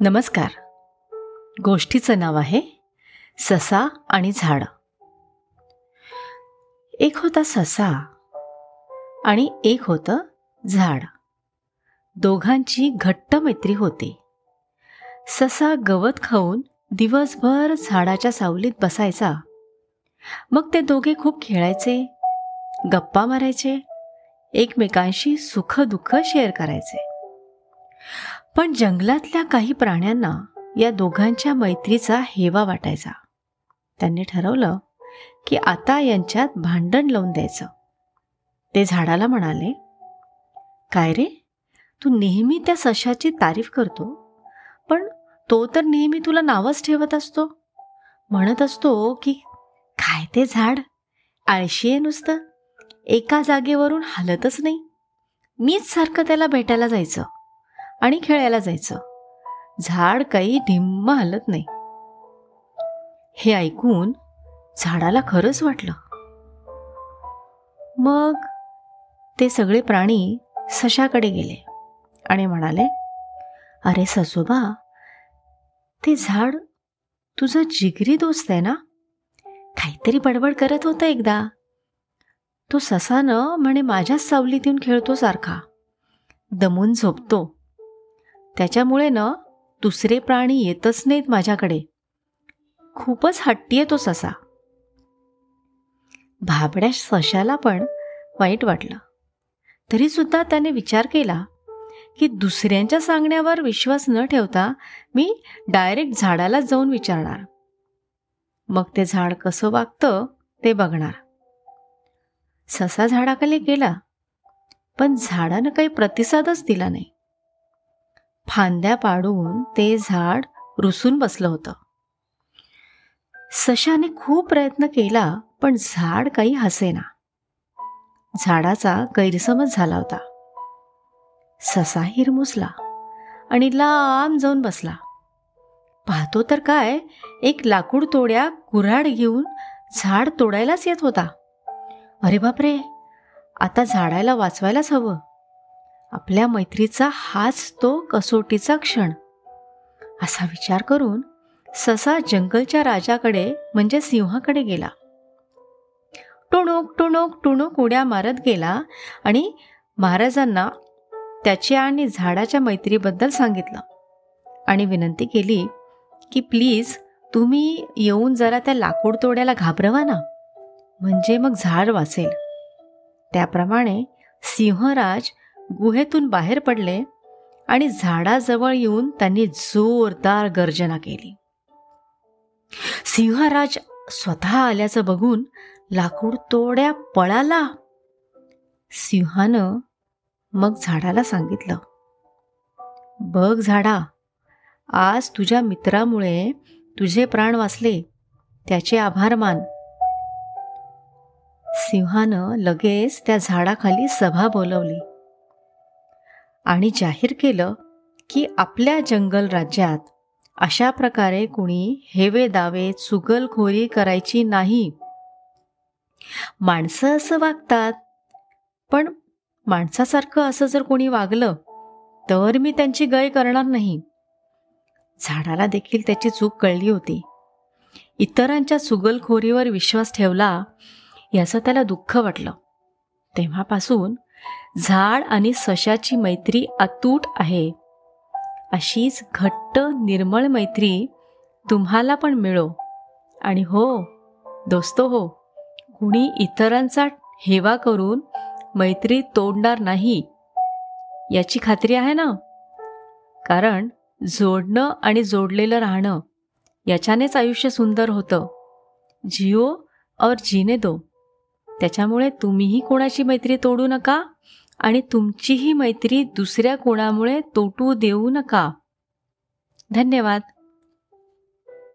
नमस्कार. गोष्टीचं नाव आहे ससा आणि झाड. एक होता ससा आणि एक होतं झाड. दोघांची घट्ट मैत्री होती. ससा गवत खाऊन दिवसभर झाडाच्या सावलीत बसायचा. मग ते दोघे खूप खेळायचे गप्पा मारायचे एकमेकांशी सुख दुःख शेअर करायचे. पण जंगलातल्या काही प्राण्यांना या दोघांच्या मैत्रीचा हेवा वाटायचा. त्यांनी ठरवलं की आता यांच्यात भांडण लावून द्यायचं. ते झाडाला म्हणाले काय रे? तू नेहमी त्या सशाची तारीफ करतो पण तो तर नेहमी तुला नावच ठेवत असतो. म्हणत असतो की काय ते झाड? आळशी आहे नुसतं. एका जागेवरून हलतच नाही. मीच सारखं त्याला भेटायला जायचं. आणि खेळायला जायचं. झाड काही ढिम्म हलत नाही. हे ऐकून झाडाला खरंच वाटलं. मग ते सगळे प्राणी सशाकडे गेले आणि म्हणाले अरे ससोबा ते झाड तुझं जिगरी दोस्त आहे ना? काहीतरी बडबड करत होतं एकदा. तो ससानं म्हणे माझ्याच सावलीत येऊन खेळतो सारखा. दमून झोपतो. त्याच्यामुळे ना दुसरे प्राणी येतच नाहीत माझ्याकडे. खूपच हट्टी आहे तो ससा. भाबड्या सशाला पण वाईट वाटलं. तरीसुद्धा त्याने विचार केला की दुसऱ्यांच्या सांगण्यावर विश्वास न ठेवता मी डायरेक्ट झाडालाच जाऊन विचारणार. मग ते झाड कसं वागतं ते बघणार. ससा झाडाखाली गेला पण झाडानं काही प्रतिसादच दिला नाही. फांद्या पाडून ते झाड रुसून बसलं होतं. सशाने खूप प्रयत्न केला पण झाड काही हसेना. झाडाचा गैरसमज झाला होता. ससा हिरमुसला आणि लांब जाऊन बसला. पाहतो तर काय एक लाकूड तोड्या कुऱ्हाड घेऊन झाड तोडायलाच येत होता. अरे बापरे आता झाडायला वाचवायलाच हवं. आपल्या मैत्रीचा हाच तो कसोटीचा क्षण. असा विचार करून ससा जंगलच्या राजाकडे म्हणजे सिंहाकडे गेला. टुणूक टुणूक टुणूक उड्या मारत गेला आणि महाराजांना त्याच्या आणि झाडाच्या मैत्रीबद्दल सांगितलं. आणि विनंती केली की प्लीज तुम्ही येऊन जरा त्या लाकूड तोड्याला घाबरवा ना. म्हणजे मग झाड वाचेल. त्याप्रमाणे सिंहराज गुहेतून बाहेर पडले आणि झाडाजवळ येऊन त्यांनी जोरदार गर्जना केली. सिंहराज स्वतः आल्याचं बघून लाकूड तोड्या पळाला. सिंहानं मग झाडाला सांगितलं बघ झाडा आज तुझ्या मित्रामुळे तुझे प्राण वाचले त्याचे आभार मान. सिंहानं लगेच त्या झाडाखाली सभा बोलवली. आणि जाहीर केलं की आपल्या जंगल राज्यात अशा प्रकारे कुणी हेवे दावे चुगलखोरी करायची नाही. माणसं असं वागतात पण माणसासारखं असं जर कोणी वागलं तर मी त्यांची गय करणार नाही. झाडाला देखील त्याची चूक कळली होती. इतरांच्या चुगलखोरीवर विश्वास ठेवला याचं त्याला दुःख वाटलं. तेव्हापासून झाड आणि सशाची मैत्री अतूट आहे. अशीच घट्ट निर्मळ मैत्री तुम्हाला पण मिळो. आणि हो दोस्तो हो कुणी इतरांचा हेवा करून मैत्री तोडणार नाही याची खात्री आहे ना? कारण जोडणं आणि जोडलेलं राहणं याच्यानेच आयुष्य सुंदर होतं. जिओ और जीने दो. त्याच्यामुळे तुम्हीही कोणाची मैत्री तोडू नका. आणि तुमचीही मैत्री दुसऱ्या कोणामुळे तोटू देऊ नका. धन्यवाद.